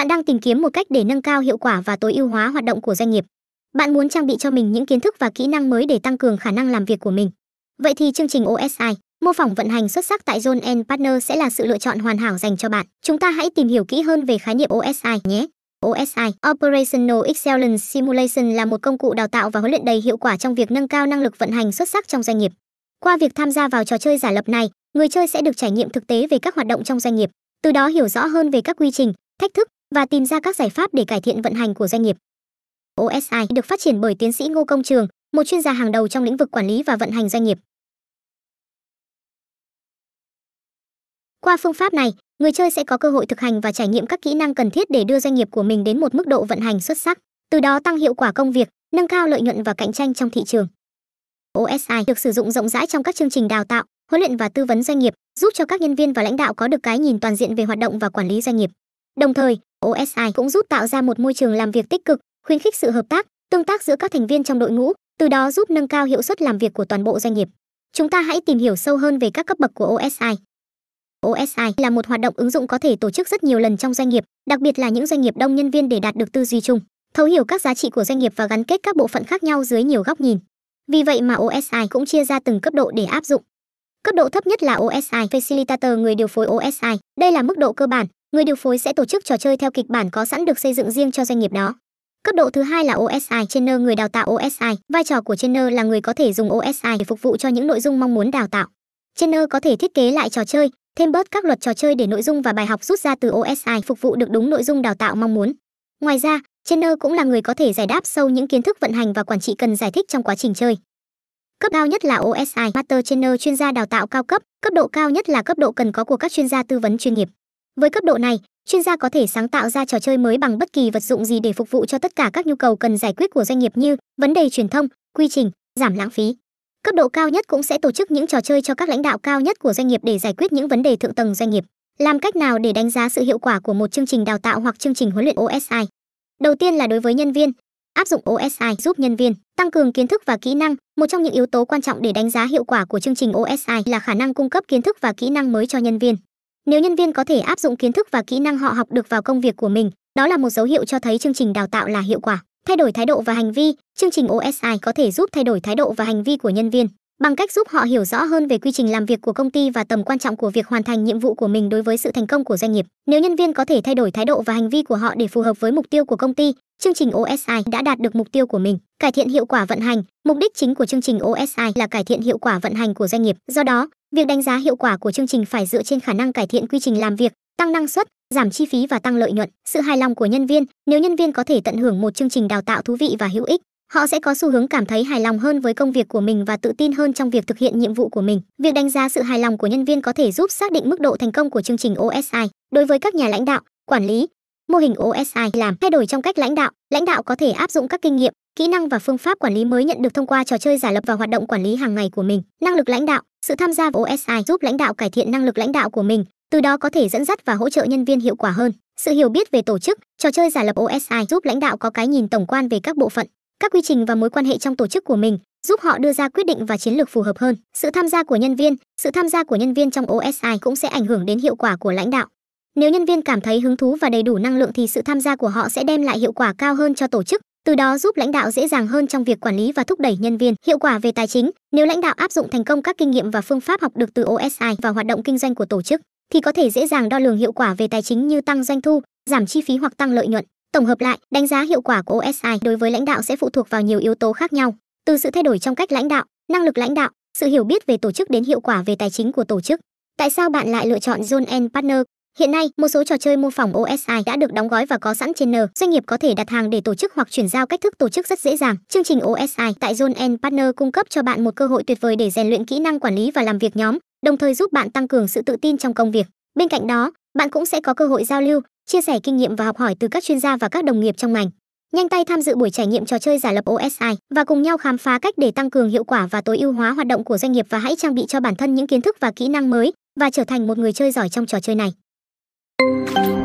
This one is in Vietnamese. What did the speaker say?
Bạn đang tìm kiếm một cách để nâng cao hiệu quả và tối ưu hóa hoạt động của doanh nghiệp. Bạn muốn trang bị cho mình những kiến thức và kỹ năng mới để tăng cường khả năng làm việc của mình. Vậy thì chương trình OSI, mô phỏng vận hành xuất sắc tại Zone N Partner sẽ là sự lựa chọn hoàn hảo dành cho bạn. Chúng ta hãy tìm hiểu kỹ hơn về khái niệm OSI nhé. OSI, Operational Excellence Simulation là một công cụ đào tạo và huấn luyện đầy hiệu quả trong việc nâng cao năng lực vận hành xuất sắc trong doanh nghiệp. Qua việc tham gia vào trò chơi giả lập này, người chơi sẽ được trải nghiệm thực tế về các hoạt động trong doanh nghiệp, từ đó hiểu rõ hơn về các quy trình, thách thức và tìm ra các giải pháp để cải thiện vận hành của doanh nghiệp. OSI được phát triển bởi tiến sĩ Ngô Công Trường, một chuyên gia hàng đầu trong lĩnh vực quản lý và vận hành doanh nghiệp. Qua phương pháp này, người chơi sẽ có cơ hội thực hành và trải nghiệm các kỹ năng cần thiết để đưa doanh nghiệp của mình đến một mức độ vận hành xuất sắc, từ đó tăng hiệu quả công việc, nâng cao lợi nhuận và cạnh tranh trong thị trường. OSI được sử dụng rộng rãi trong các chương trình đào tạo, huấn luyện và tư vấn doanh nghiệp, giúp cho các nhân viên và lãnh đạo có được cái nhìn toàn diện về hoạt động và quản lý doanh nghiệp. Đồng thời, OSI cũng giúp tạo ra một môi trường làm việc tích cực, khuyến khích sự hợp tác, tương tác giữa các thành viên trong đội ngũ, từ đó giúp nâng cao hiệu suất làm việc của toàn bộ doanh nghiệp. Chúng ta hãy tìm hiểu sâu hơn về các cấp bậc của OSI. OSI là một hoạt động ứng dụng có thể tổ chức rất nhiều lần trong doanh nghiệp, đặc biệt là những doanh nghiệp đông nhân viên để đạt được tư duy chung, thấu hiểu các giá trị của doanh nghiệp và gắn kết các bộ phận khác nhau dưới nhiều góc nhìn. Vì vậy mà OSI cũng chia ra từng cấp độ để áp dụng. Cấp độ thấp nhất là OSI Facilitator người điều phối OSI. Đây là mức độ cơ bản, người điều phối sẽ tổ chức trò chơi theo kịch bản có sẵn được xây dựng riêng cho doanh nghiệp đó. Cấp độ thứ hai là OSI Trainer người đào tạo OSI. Vai trò của trainer là người có thể dùng OSI để phục vụ cho những nội dung mong muốn đào tạo. Trainer có thể thiết kế lại trò chơi, thêm bớt các luật trò chơi để nội dung và bài học rút ra từ OSI phục vụ được đúng nội dung đào tạo mong muốn. Ngoài ra, trainer cũng là người có thể giải đáp sâu những kiến thức vận hành và quản trị cần giải thích trong quá trình chơi. Cấp cao nhất là OSI Master Trainer chuyên gia đào tạo cao cấp, cấp độ cao nhất là cấp độ cần có của các chuyên gia tư vấn chuyên nghiệp. Với cấp độ này, chuyên gia có thể sáng tạo ra trò chơi mới bằng bất kỳ vật dụng gì để phục vụ cho tất cả các nhu cầu cần giải quyết của doanh nghiệp như vấn đề truyền thông, quy trình, giảm lãng phí. Cấp độ cao nhất cũng sẽ tổ chức những trò chơi cho các lãnh đạo cao nhất của doanh nghiệp để giải quyết những vấn đề thượng tầng doanh nghiệp. Làm cách nào để đánh giá sự hiệu quả của một chương trình đào tạo hoặc chương trình huấn luyện OSI? Đầu tiên là đối với nhân viên, áp dụng OSI giúp nhân viên tăng cường kiến thức và kỹ năng. Một trong những yếu tố quan trọng để đánh giá hiệu quả của chương trình OSI là khả năng cung cấp kiến thức và kỹ năng mới cho nhân viên. Nếu nhân viên có thể áp dụng kiến thức và kỹ năng họ học được vào công việc của mình, đó là một dấu hiệu cho thấy chương trình đào tạo là hiệu quả. Thay đổi thái độ và hành vi, chương trình OSI có thể giúp thay đổi thái độ và hành vi của nhân viên bằng cách giúp họ hiểu rõ hơn về quy trình làm việc của công ty và tầm quan trọng của việc hoàn thành nhiệm vụ của mình đối với sự thành công của doanh nghiệp. Nếu nhân viên có thể thay đổi thái độ và hành vi của họ để phù hợp với mục tiêu của công ty, chương trình OSI đã đạt được mục tiêu của mình, cải thiện hiệu quả vận hành. Mục đích chính của chương trình OSI là cải thiện hiệu quả vận hành của doanh nghiệp. Do đó, việc đánh giá hiệu quả của chương trình phải dựa trên khả năng cải thiện quy trình làm việc, tăng năng suất, giảm chi phí và tăng lợi nhuận. Sự hài lòng của nhân viên, nếu nhân viên có thể tận hưởng một chương trình đào tạo thú vị và hữu ích, họ sẽ có xu hướng cảm thấy hài lòng hơn với công việc của mình và tự tin hơn trong việc thực hiện nhiệm vụ của mình. Việc đánh giá sự hài lòng của nhân viên có thể giúp xác định mức độ thành công của chương trình OSI. Đối với các nhà lãnh đạo, quản lý, mô hình OSI làm thay đổi trong cách lãnh đạo, lãnh đạo có thể áp dụng các kinh nghiệm, kỹ năng và phương pháp quản lý mới nhận được thông qua trò chơi giả lập và hoạt động quản lý hàng ngày của mình. Năng lực lãnh đạo, sự tham gia vào OSI giúp lãnh đạo cải thiện năng lực lãnh đạo của mình, từ đó có thể dẫn dắt và hỗ trợ nhân viên hiệu quả hơn. Sự hiểu biết về tổ chức, trò chơi giả lập OSI giúp lãnh đạo có cái nhìn tổng quan về các bộ phận, các quy trình và mối quan hệ trong tổ chức của mình, giúp họ đưa ra quyết định và chiến lược phù hợp hơn. Sự tham gia của nhân viên, sự tham gia của nhân viên trong OSI cũng sẽ ảnh hưởng đến hiệu quả của lãnh đạo. Nếu nhân viên cảm thấy hứng thú và đầy đủ năng lượng thì sự tham gia của họ sẽ đem lại hiệu quả cao hơn cho tổ chức, từ đó giúp lãnh đạo dễ dàng hơn trong việc quản lý và thúc đẩy nhân viên. Hiệu quả về tài chính, nếu lãnh đạo áp dụng thành công các kinh nghiệm và phương pháp học được từ OSI vào hoạt động kinh doanh của tổ chức, thì có thể dễ dàng đo lường hiệu quả về tài chính như tăng doanh thu, giảm chi phí hoặc tăng lợi nhuận. Tổng hợp lại, đánh giá hiệu quả của OSI đối với lãnh đạo sẽ phụ thuộc vào nhiều yếu tố khác nhau, từ sự thay đổi trong cách lãnh đạo, năng lực lãnh đạo, sự hiểu biết về tổ chức đến hiệu quả về tài chính của tổ chức. Tại sao bạn lại lựa chọn John N Partner? Hiện nay, một số trò chơi mô phỏng OSI đã được đóng gói và có sẵn trên N. Doanh nghiệp có thể đặt hàng để tổ chức hoặc chuyển giao cách thức tổ chức rất dễ dàng. Chương trình OSI tại Zone N Partner cung cấp cho bạn một cơ hội tuyệt vời để rèn luyện kỹ năng quản lý và làm việc nhóm, đồng thời giúp bạn tăng cường sự tự tin trong công việc. Bên cạnh đó, bạn cũng sẽ có cơ hội giao lưu, chia sẻ kinh nghiệm và học hỏi từ các chuyên gia và các đồng nghiệp trong ngành. Nhanh tay tham dự buổi trải nghiệm trò chơi giả lập OSI và cùng nhau khám phá cách để tăng cường hiệu quả và tối ưu hóa hoạt động của doanh nghiệp và hãy trang bị cho bản thân những kiến thức và kỹ năng mới và trở thành một người chơi giỏi trong trò chơi này. Thank you.